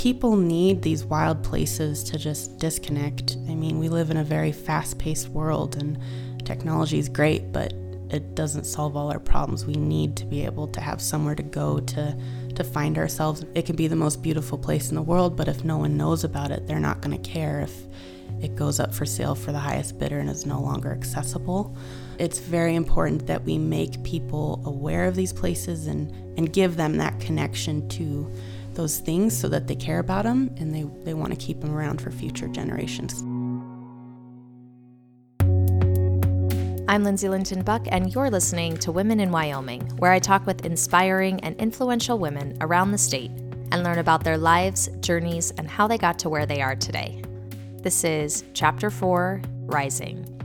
people need these wild places to just disconnect. I mean, we live in a very fast paced world and technology is great, but it doesn't solve all our problems. We need to be able to have somewhere to go to to find ourselves. It can be the most beautiful place in the world, but if no one knows about it, they're not going to care if it goes up for sale for the highest bidder and is no longer accessible. It's very important that we make people aware of these places and, and give them that connection to those things so that they care about them and they, they want to keep them around for future generations. I'm Lindsay Linton Buck, and you're listening to Women in Wyoming, where I talk with inspiring and influential women around the state and learn about their lives, journeys, and how they got to where they are today. This is Chapter 4 Rising.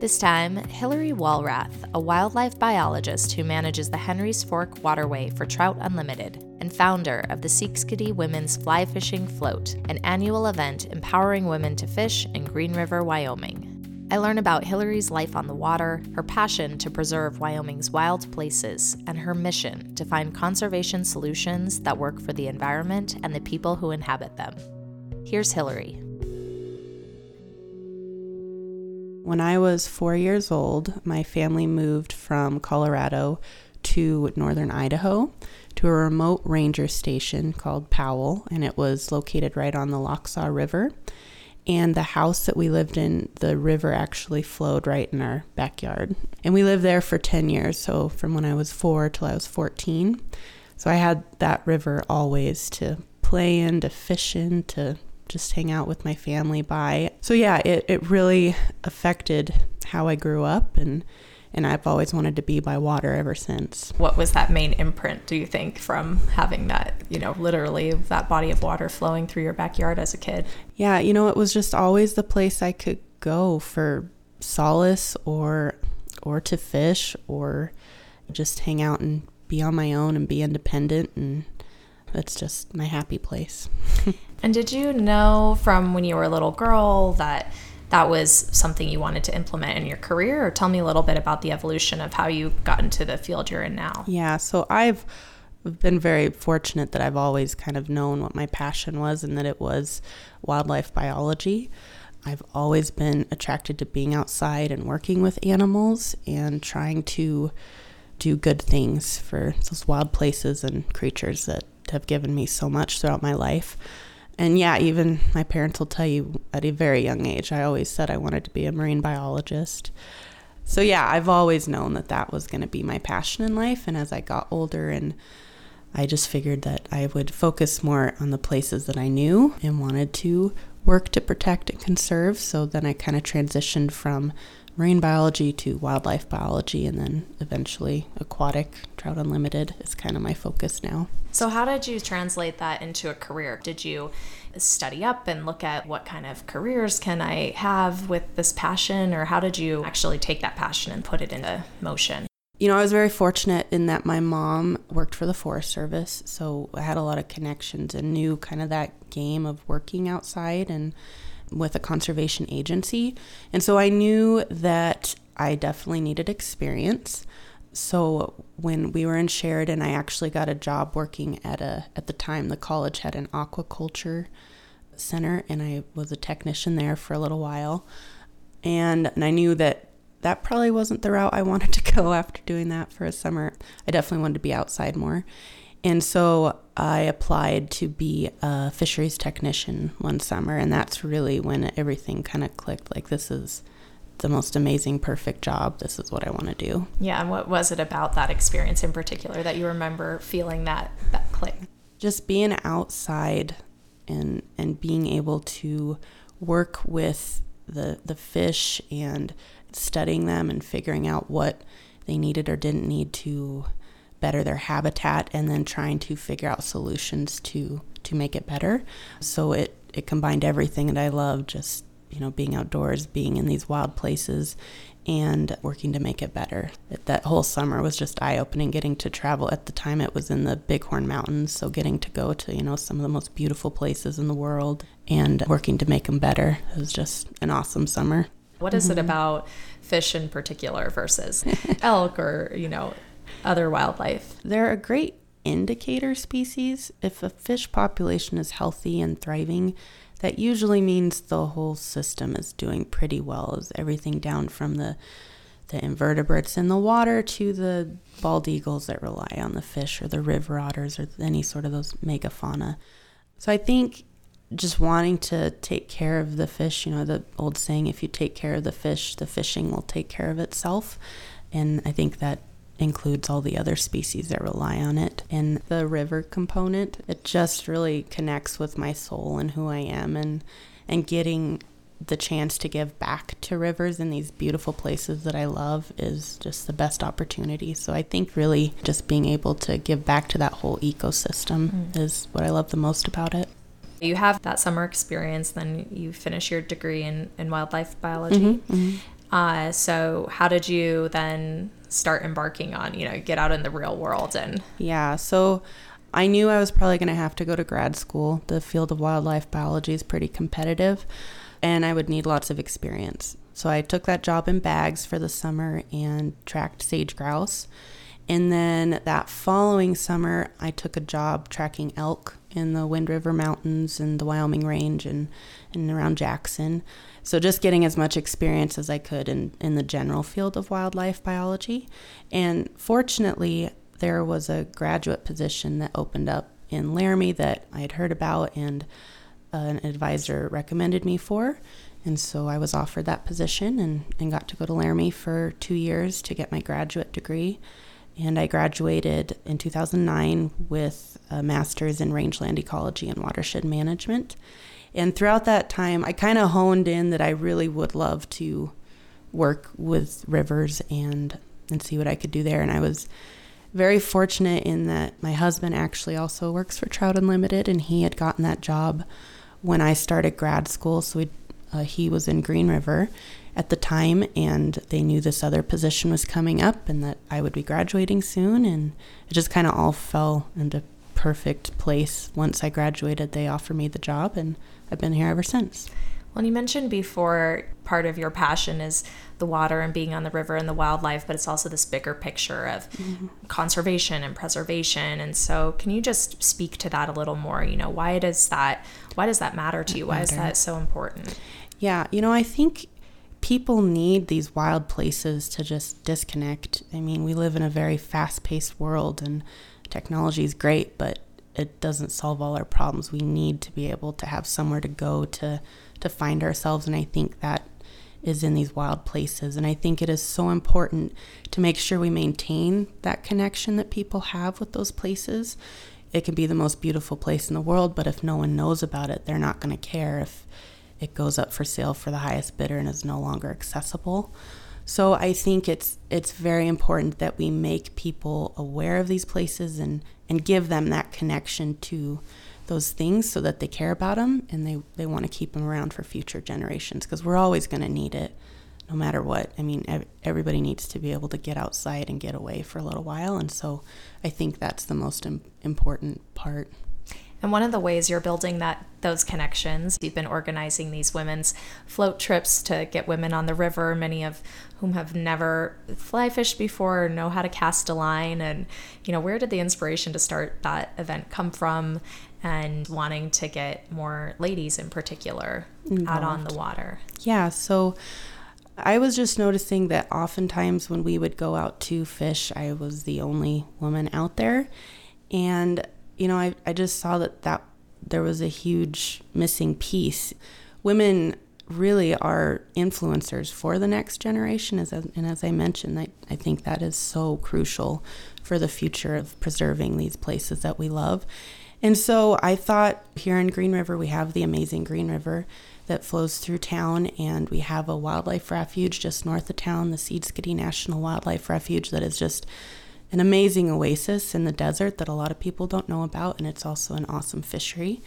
This time, Hillary Walrath, a wildlife biologist who manages the Henry's Fork Waterway for Trout Unlimited and founder of the Seedskadee Women's Fly Fishing Float, an annual event empowering women to fish in Green River, Wyoming. I learn about Hillary's life on the water, her passion to preserve Wyoming's wild places, and her mission to find conservation solutions that work for the environment and the people who inhabit them. Here's Hillary. When I was four years old, my family moved from Colorado to northern Idaho to a remote ranger station called Powell, and it was located right on the Lochsa River. And the house that we lived in, the river actually flowed right in our backyard. And we lived there for 10 years, so from when I was four till I was 14. So I had that river always to play in, to fish in, to just hang out with my family by. So yeah, it, it really affected how I grew up and and I've always wanted to be by water ever since. What was that main imprint, do you think, from having that, you know, literally that body of water flowing through your backyard as a kid? Yeah, you know, it was just always the place I could go for solace or or to fish or just hang out and be on my own and be independent and it's just my happy place. and did you know from when you were a little girl that that was something you wanted to implement in your career? Or tell me a little bit about the evolution of how you got into the field you're in now. Yeah so i've been very fortunate that i've always kind of known what my passion was and that it was wildlife biology. I've always been attracted to being outside and working with animals and trying to do good things for those wild places and creatures that have given me so much throughout my life and yeah, even my parents will tell you at a very young age, I always said I wanted to be a marine biologist. So yeah, I've always known that that was going to be my passion in life. And as I got older, and I just figured that I would focus more on the places that I knew and wanted to work to protect and conserve. So then I kind of transitioned from marine biology to wildlife biology and then eventually aquatic trout unlimited is kind of my focus now. So how did you translate that into a career? Did you study up and look at what kind of careers can i have with this passion or how did you actually take that passion and put it into motion you know, I was very fortunate in that my mom worked for the Forest Service, so I had a lot of connections and knew kind of that game of working outside and with a conservation agency. And so I knew that I definitely needed experience. So when we were in Sheridan, I actually got a job working at a at the time the college had an aquaculture center and I was a technician there for a little while. And, and I knew that that probably wasn't the route I wanted to go after doing that for a summer. I definitely wanted to be outside more. And so I applied to be a fisheries technician one summer, and that's really when everything kind of clicked. Like, this is the most amazing, perfect job. This is what I want to do. Yeah, and what was it about that experience in particular that you remember feeling that that click? Just being outside and and being able to work with the the fish and studying them and figuring out what they needed or didn't need to better their habitat and then trying to figure out solutions to to make it better. So it it combined everything that I love just you know being outdoors, being in these wild places and working to make it better. That whole summer was just eye-opening getting to travel at the time it was in the Bighorn Mountains, so getting to go to, you know, some of the most beautiful places in the world and working to make them better. It was just an awesome summer. What is mm-hmm. it about fish in particular versus elk or, you know, other wildlife? They're a great indicator species. If a fish population is healthy and thriving, that usually means the whole system is doing pretty well, as everything down from the the invertebrates in the water to the bald eagles that rely on the fish or the river otters or any sort of those megafauna. So I think just wanting to take care of the fish, you know, the old saying, if you take care of the fish, the fishing will take care of itself. And I think that includes all the other species that rely on it. And the river component, it just really connects with my soul and who I am and and getting the chance to give back to rivers in these beautiful places that I love is just the best opportunity. So I think really just being able to give back to that whole ecosystem mm. is what I love the most about it. You have that summer experience, then you finish your degree in, in wildlife biology. Mm-hmm, mm-hmm. Uh, so how did you then start embarking on, you know, get out in the real world and Yeah, so I knew I was probably going to have to go to grad school. The field of wildlife biology is pretty competitive and I would need lots of experience. So I took that job in Baggs for the summer and tracked sage grouse. And then that following summer, I took a job tracking elk in the Wind River Mountains and the Wyoming Range and, and around Jackson. So just getting as much experience as I could in, in the general field of wildlife biology. And fortunately, there was a graduate position that opened up in Laramie that I had heard about and uh, an advisor recommended me for. And so I was offered that position and, and got to go to Laramie for two years to get my graduate degree. And I graduated in 2009 with a master's in rangeland ecology and watershed management. And throughout that time, I kind of honed in that I really would love to work with rivers and and see what I could do there. And I was very fortunate in that my husband actually also works for Trout Unlimited, and he had gotten that job when I started grad school. So uh, he was in Green River at the time, and they knew this other position was coming up and that I would be graduating soon. And it just kind of all fell into perfect place. Once I graduated, they offered me the job, and I've been here ever since. Well, you mentioned before part of your passion is the water and being on the river and the wildlife, but it's also this bigger picture of mm-hmm. conservation and preservation. And so, can you just speak to that a little more? You know, why does that why does that matter to you? Why is that so important? Yeah, you know, I think people need these wild places to just disconnect. I mean, we live in a very fast-paced world and technology is great, but it doesn't solve all our problems. We need to be able to have somewhere to go to to find ourselves and I think that is in these wild places and I think it is so important to make sure we maintain that connection that people have with those places it can be the most beautiful place in the world, but if no one knows about it, they're not going to care if it goes up for sale for the highest bidder and is no longer accessible. So I think it's it's very important that we make people aware of these places and and give them that connection to those things so that they care about them and they, they want to keep them around for future generations because we're always going to need it no matter what. I mean, everybody needs to be able to get outside and get away for a little while. And so I think that's the most Im- important part. And one of the ways you're building that those connections, you've been organizing these women's float trips to get women on the river, many of whom have never fly fished before or know how to cast a line. And, you know, where did the inspiration to start that event come from? And wanting to get more ladies in particular Involved. out on the water. Yeah. So I was just noticing that oftentimes when we would go out to fish, I was the only woman out there. And, you know, I, I just saw that, that there was a huge missing piece. Women really are influencers for the next generation. As, and as I mentioned, I, I think that is so crucial for the future of preserving these places that we love. And so I thought here in Green River, we have the amazing Green River that flows through town, and we have a wildlife refuge just north of town, the Seedskadee National Wildlife Refuge, that is just an amazing oasis in the desert that a lot of people don't know about, and it's also an awesome fishery.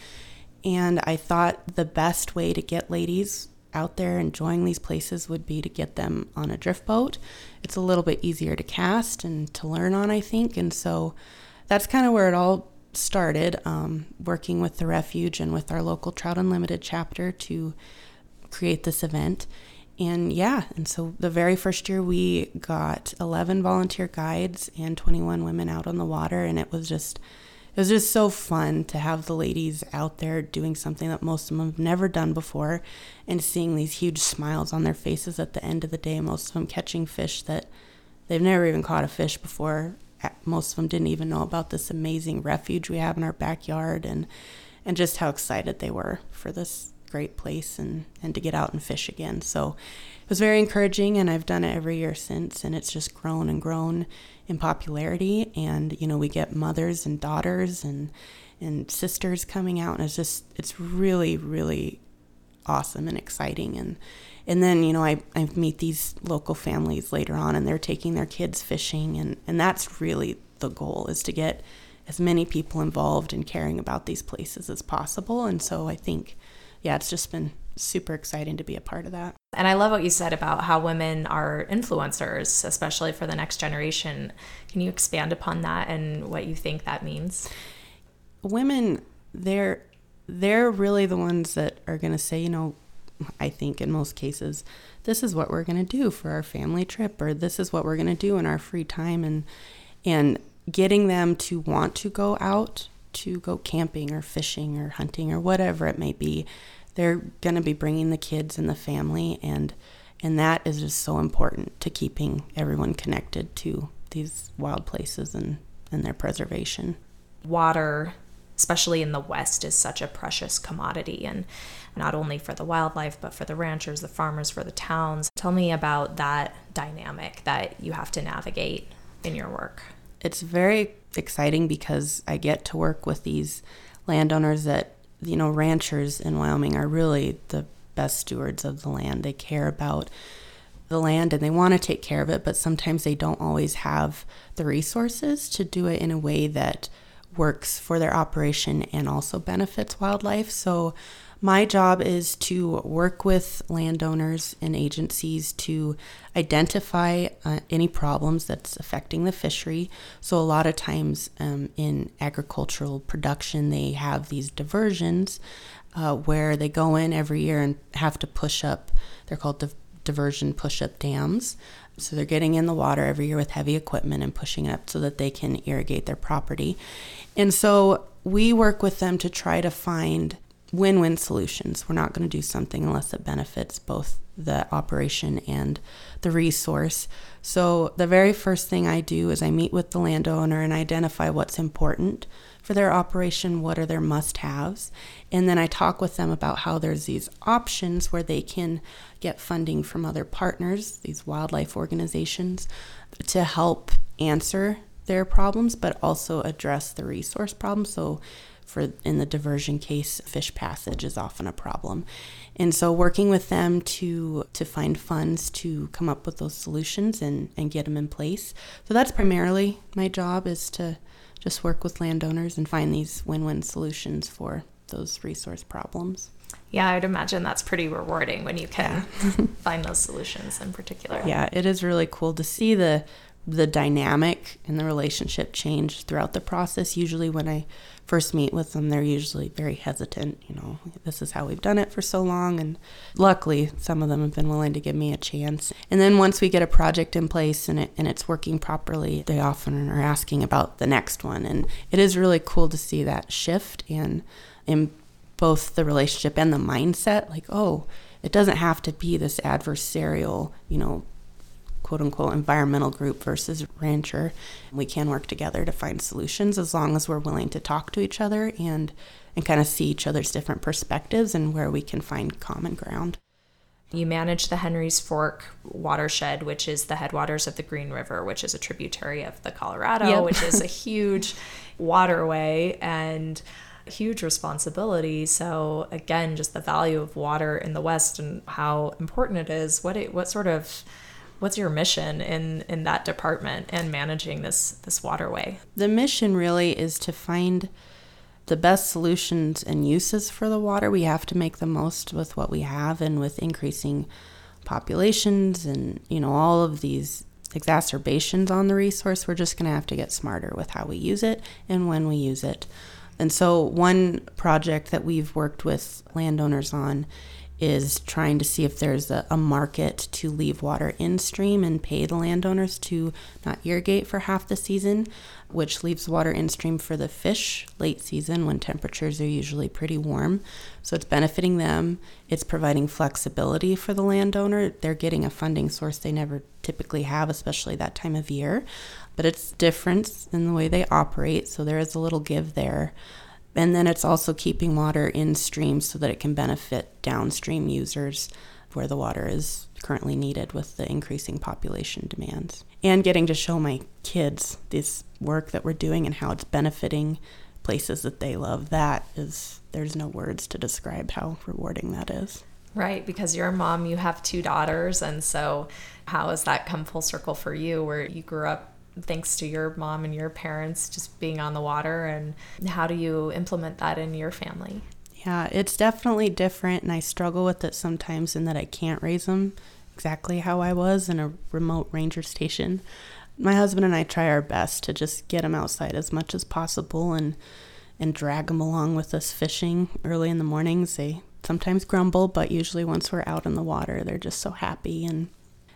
And I thought the best way to get ladies out there enjoying these places would be to get them on a drift boat. It's a little bit easier to cast and to learn on, I think. And so that's kind of where it all started um, working with the refuge and with our local Trout Unlimited chapter to create this event. And yeah, and so the very first year we got 11 volunteer guides and 21 women out on the water, and it was just it was just so fun to have the ladies out there doing something that most of them have never done before and seeing these huge smiles on their faces at the end of the day most of them catching fish that they've never even caught a fish before. Most of them didn't even know about this amazing refuge we have in our backyard and and just how excited they were for this great place and, and to get out and fish again. So it was very encouraging, and I've done it every year since, and it's just grown and grown in popularity. And you know, we get mothers and daughters and and sisters coming out, and it's just it's really really awesome and exciting. And and then you know I, I meet these local families later on, and they're taking their kids fishing, and and that's really the goal is to get as many people involved in caring about these places as possible. And so I think yeah, it's just been super exciting to be a part of that. And I love what you said about how women are influencers, especially for the next generation. Can you expand upon that and what you think that means? Women, they're they're really the ones that are going to say, you know, I think in most cases, this is what we're going to do for our family trip or this is what we're going to do in our free time and and getting them to want to go out to go camping or fishing or hunting or whatever it may be they're going to be bringing the kids and the family and and that is just so important to keeping everyone connected to these wild places and and their preservation. Water especially in the west is such a precious commodity and not only for the wildlife but for the ranchers the farmers for the towns. Tell me about that dynamic that you have to navigate in your work. It's very exciting because I get to work with these landowners that, you know, ranchers in Wyoming are really the best stewards of the land. They care about the land and they want to take care of it, but sometimes they don't always have the resources to do it in a way that works for their operation and also benefits wildlife. So my job is to work with landowners and agencies to identify uh, any problems that's affecting the fishery. So, a lot of times um, in agricultural production, they have these diversions uh, where they go in every year and have to push up, they're called div- diversion push up dams. So, they're getting in the water every year with heavy equipment and pushing it up so that they can irrigate their property. And so, we work with them to try to find win win solutions. We're not going to do something unless it benefits both the operation and the resource. So, the very first thing I do is I meet with the landowner and identify what's important for their operation, what are their must haves, and then I talk with them about how there's these options where they can get funding from other partners, these wildlife organizations, to help answer their problems, but also address the resource problem. So, for in the diversion case fish passage is often a problem and so working with them to to find funds to come up with those solutions and and get them in place so that's primarily my job is to just work with landowners and find these win-win solutions for those resource problems yeah, I'd imagine that's pretty rewarding when you can yeah. find those solutions in particular. Yeah, it is really cool to see the the dynamic and the relationship change throughout the process. Usually, when I first meet with them, they're usually very hesitant. You know, this is how we've done it for so long. And luckily, some of them have been willing to give me a chance. And then once we get a project in place and, it, and it's working properly, they often are asking about the next one. And it is really cool to see that shift in, in both the relationship and the mindset. Like, oh, it doesn't have to be this adversarial, you know, quote unquote environmental group versus rancher. We can work together to find solutions as long as we're willing to talk to each other and and kind of see each other's different perspectives and where we can find common ground. You manage the Henry's Fork watershed, which is the headwaters of the Green River, which is a tributary of the Colorado, yep. which is a huge waterway and huge responsibility. So again, just the value of water in the West and how important it is. What it, what sort of what's your mission in in that department and managing this this waterway? The mission really is to find the best solutions and uses for the water. We have to make the most with what we have and with increasing populations and you know all of these exacerbations on the resource, we're just going to have to get smarter with how we use it and when we use it. And so, one project that we've worked with landowners on is trying to see if there's a, a, market to leave water in stream and pay the landowners to not irrigate for half the season, which leaves water in stream for the fish late season when temperatures are usually pretty warm. So it's benefiting them. It's providing flexibility for the landowner. They're getting a funding source they never typically have, especially that time of year. But it's different in the way they operate, so there is a little give there. And then it's also keeping water in streams so that it can benefit downstream users where the water is currently needed with the increasing population demands. And getting to show my kids this work that we're doing and how it's benefiting places that they love. That is, there's no words to describe how rewarding that is. Right, because you're a mom, you have two daughters. And so, how has that come full circle for you where you grew up thanks to your mom and your parents just being on the water and how do you implement that in your family? Yeah it's definitely different and i struggle with it sometimes in that i can't raise them exactly how i was in a remote ranger station. My husband and i try our best to just get them outside as much as possible and and drag them along with us fishing early in the mornings. They sometimes grumble but usually once we're out in the water they're just so happy and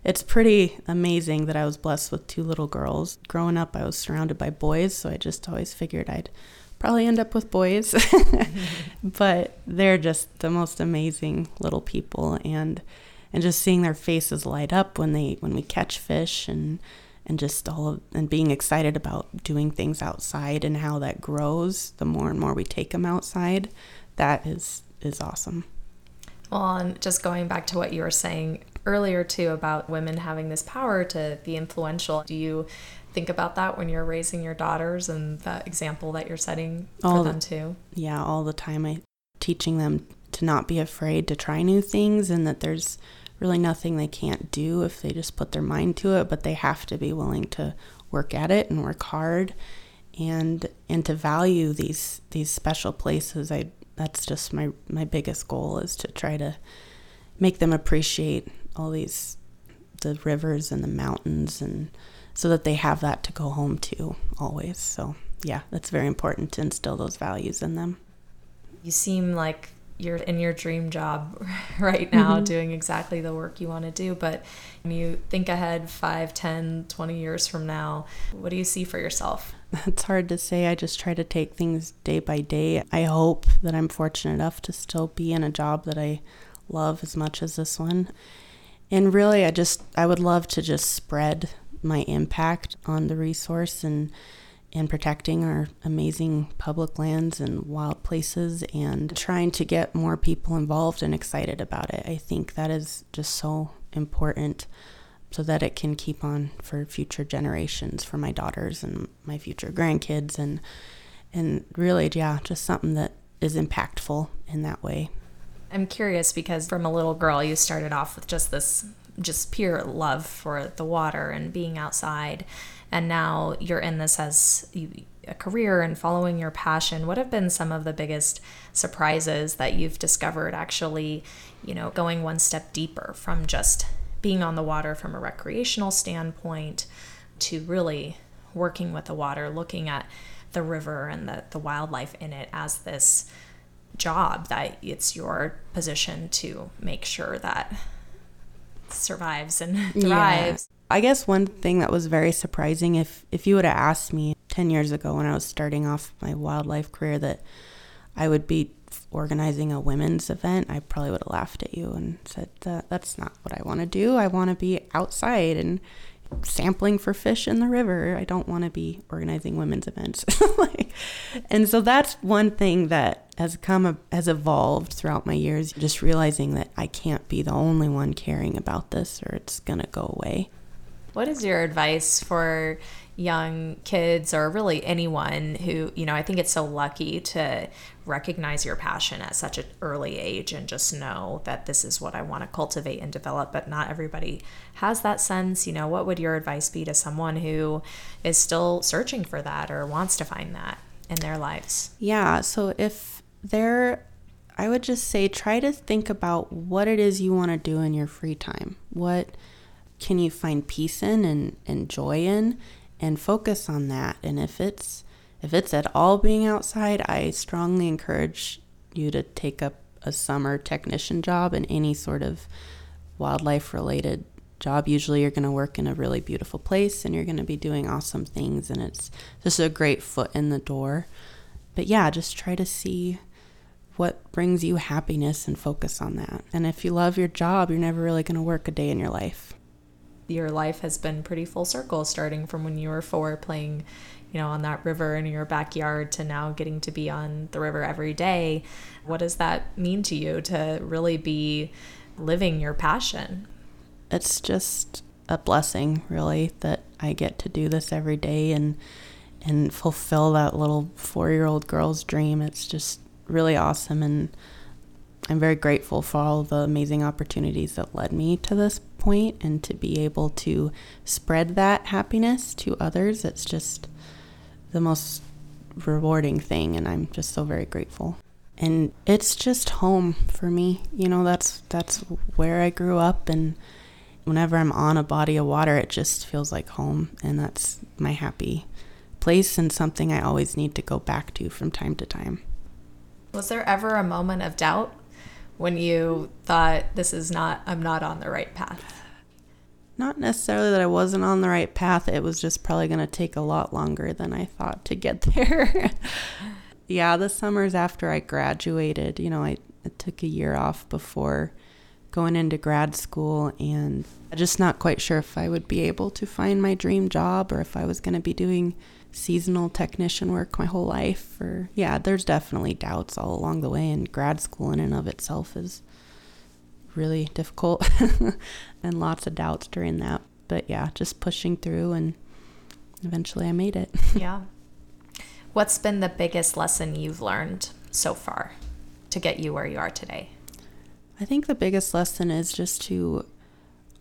it's pretty amazing that I was blessed with two little girls. Growing up, I was surrounded by boys, so I just always figured I'd probably end up with boys. but they're just the most amazing little people and and just seeing their faces light up when they when we catch fish and and just all of, and being excited about doing things outside and how that grows the more and more we take them outside that is is awesome well and just going back to what you were saying earlier too about women having this power to be influential. Do you think about that when you're raising your daughters and the example that you're setting for all them the, too? Yeah, all the time. I teaching them to not be afraid to try new things and that there's really nothing they can't do if they just put their mind to it, but they have to be willing to work at it and work hard and and to value these these special places. I that's just my my biggest goal is to try to make them appreciate all these the rivers and the mountains and so that they have that to go home to always. So, yeah, that's very important to instill those values in them. You seem like you're in your dream job right now mm-hmm. doing exactly the work you want to do but when you think ahead 5 10 20 years from now what do you see for yourself it's hard to say i just try to take things day by day i hope that i'm fortunate enough to still be in a job that i love as much as this one and really i just i would love to just spread my impact on the resource and and protecting our amazing public lands and wild places and trying to get more people involved and excited about it. I think that is just so important so that it can keep on for future generations for my daughters and my future grandkids and and really yeah, just something that is impactful in that way. I'm curious because from a little girl, you started off with just this just pure love for the water and being outside. And now you're in this as a career and following your passion. What have been some of the biggest surprises that you've discovered actually, you know, going one step deeper from just being on the water from a recreational standpoint to really working with the water, looking at the river and the, the wildlife in it as this job that it's your position to make sure that survives and thrives. Yeah. I guess one thing that was very surprising if if you would have asked me 10 years ago when I was starting off my wildlife career that I would be organizing a women's event, I probably would have laughed at you and said that that's not what I want to do. I want to be outside and sampling for fish in the river. I don't want to be organizing women's events. like, and so that's one thing that has come has evolved throughout my years. Just realizing that I can't be the only one caring about this, or it's gonna go away. What is your advice for young kids or really anyone who, you know, I think it's so lucky to recognize your passion at such an early age and just know that this is what I want to cultivate and develop, but not everybody has that sense. You know, what would your advice be to someone who is still searching for that or wants to find that in their lives? Yeah. So if they're I would just say try to think about what it is you want to do in your free time. What can you find peace in and, and joy in and focus on that. And if it's if it's at all being outside, I strongly encourage you to take up a summer technician job in any sort of wildlife related job. Usually you're going to work in a really beautiful place and you're going to be doing awesome things and it's just a great foot in the door. But yeah, just try to see what brings you happiness and focus on that. And if you love your job, you're never really going to work a day in your life. Your life has been pretty full circle starting from when you were 4 playing you know, on that river in your backyard to now getting to be on the river every day. What does that mean to you to really be living your passion? It's just a blessing, really, that I get to do this every day and and fulfill that little four-year-old girl's dream. It's just really awesome, and I'm very grateful for all the amazing opportunities that led me to this point and to be able to spread that happiness to others. It's just the most rewarding thing and I'm just so very grateful. And it's just home for me. You know, that's that's where I grew up and whenever I'm on a body of water it just feels like home and that's my happy place and something I always need to go back to from time to time. Was there ever a moment of doubt when you thought this is not I'm not on the right path? not necessarily that I wasn't on the right path. It was just probably going to take a lot longer than I thought to get there. yeah, the summers after I graduated, you know, I, I, took a year off before going into grad school and just not quite sure if I would be able to find my dream job or if I was going to be doing seasonal technician work my whole life or yeah, there's definitely doubts all along the way and grad school in and of itself is really difficult and lots of doubts during that. But yeah, just pushing through and eventually I made it. yeah. What's been the biggest lesson you've learned so far to get you where you are today? I think the biggest lesson is just to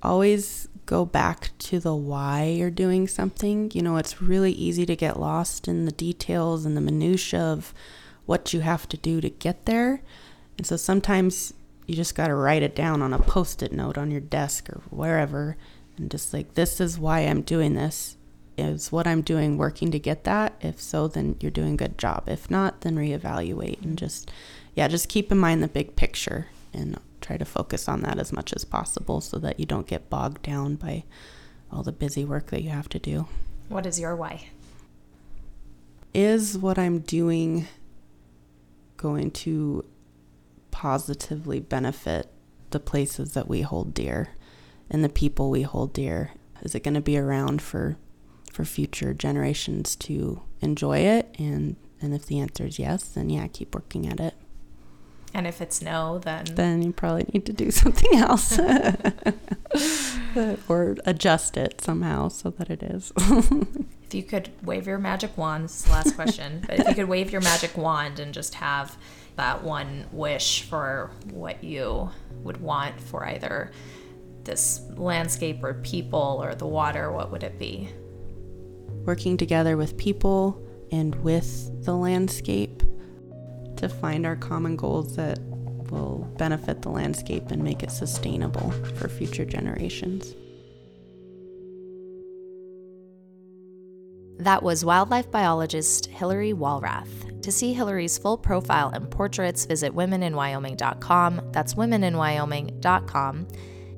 always go back to the why you're doing something. You know, it's really easy to get lost in the details and the minutia of what you have to do to get there. And so sometimes you just got to write it down on a post it note on your desk or wherever and just like, this is why I'm doing this. Is what I'm doing working to get that? If so, then you're doing a good job. If not, then reevaluate and just, yeah, just keep in mind the big picture and try to focus on that as much as possible so that you don't get bogged down by all the busy work that you have to do. What is your why? Is what I'm doing going to positively benefit the places that we hold dear and the people we hold dear? Is it going to be around for for future generations to enjoy it? And and if the answer is yes, then yeah, keep working at it. And if it's no, then then you probably need to do something else or adjust it somehow so that it is. if you could wave your magic wand, this is the last question, but if you could wave your magic wand and just have that one wish for what you would want for either this landscape or people or the water, what would it be? Working together with people and with the landscape to find our common goals that will benefit the landscape and make it sustainable for future generations. That was wildlife biologist Hillary Walrath. To see Hillary's full profile and portraits, visit womeninwyoming.com. That's womeninwyoming.com.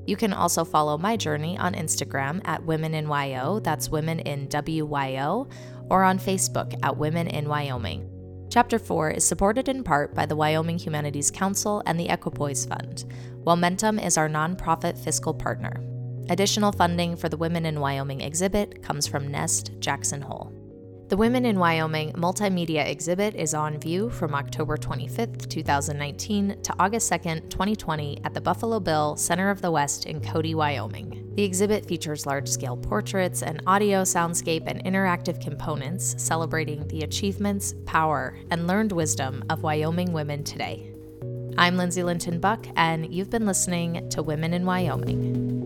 You can also follow my journey on Instagram at Women in WYO, that's Women in WYO, or on Facebook at Women in Wyoming. Chapter 4 is supported in part by the Wyoming Humanities Council and the Equipoise Fund, while Mentum is our nonprofit fiscal partner. Additional funding for the Women in Wyoming exhibit comes from Nest Jackson Hole. The Women in Wyoming multimedia exhibit is on view from October 25, 2019 to August 2, 2020 at the Buffalo Bill Center of the West in Cody, Wyoming. The exhibit features large scale portraits and audio, soundscape, and interactive components celebrating the achievements, power, and learned wisdom of Wyoming women today. I'm Lindsay Linton Buck, and you've been listening to Women in Wyoming.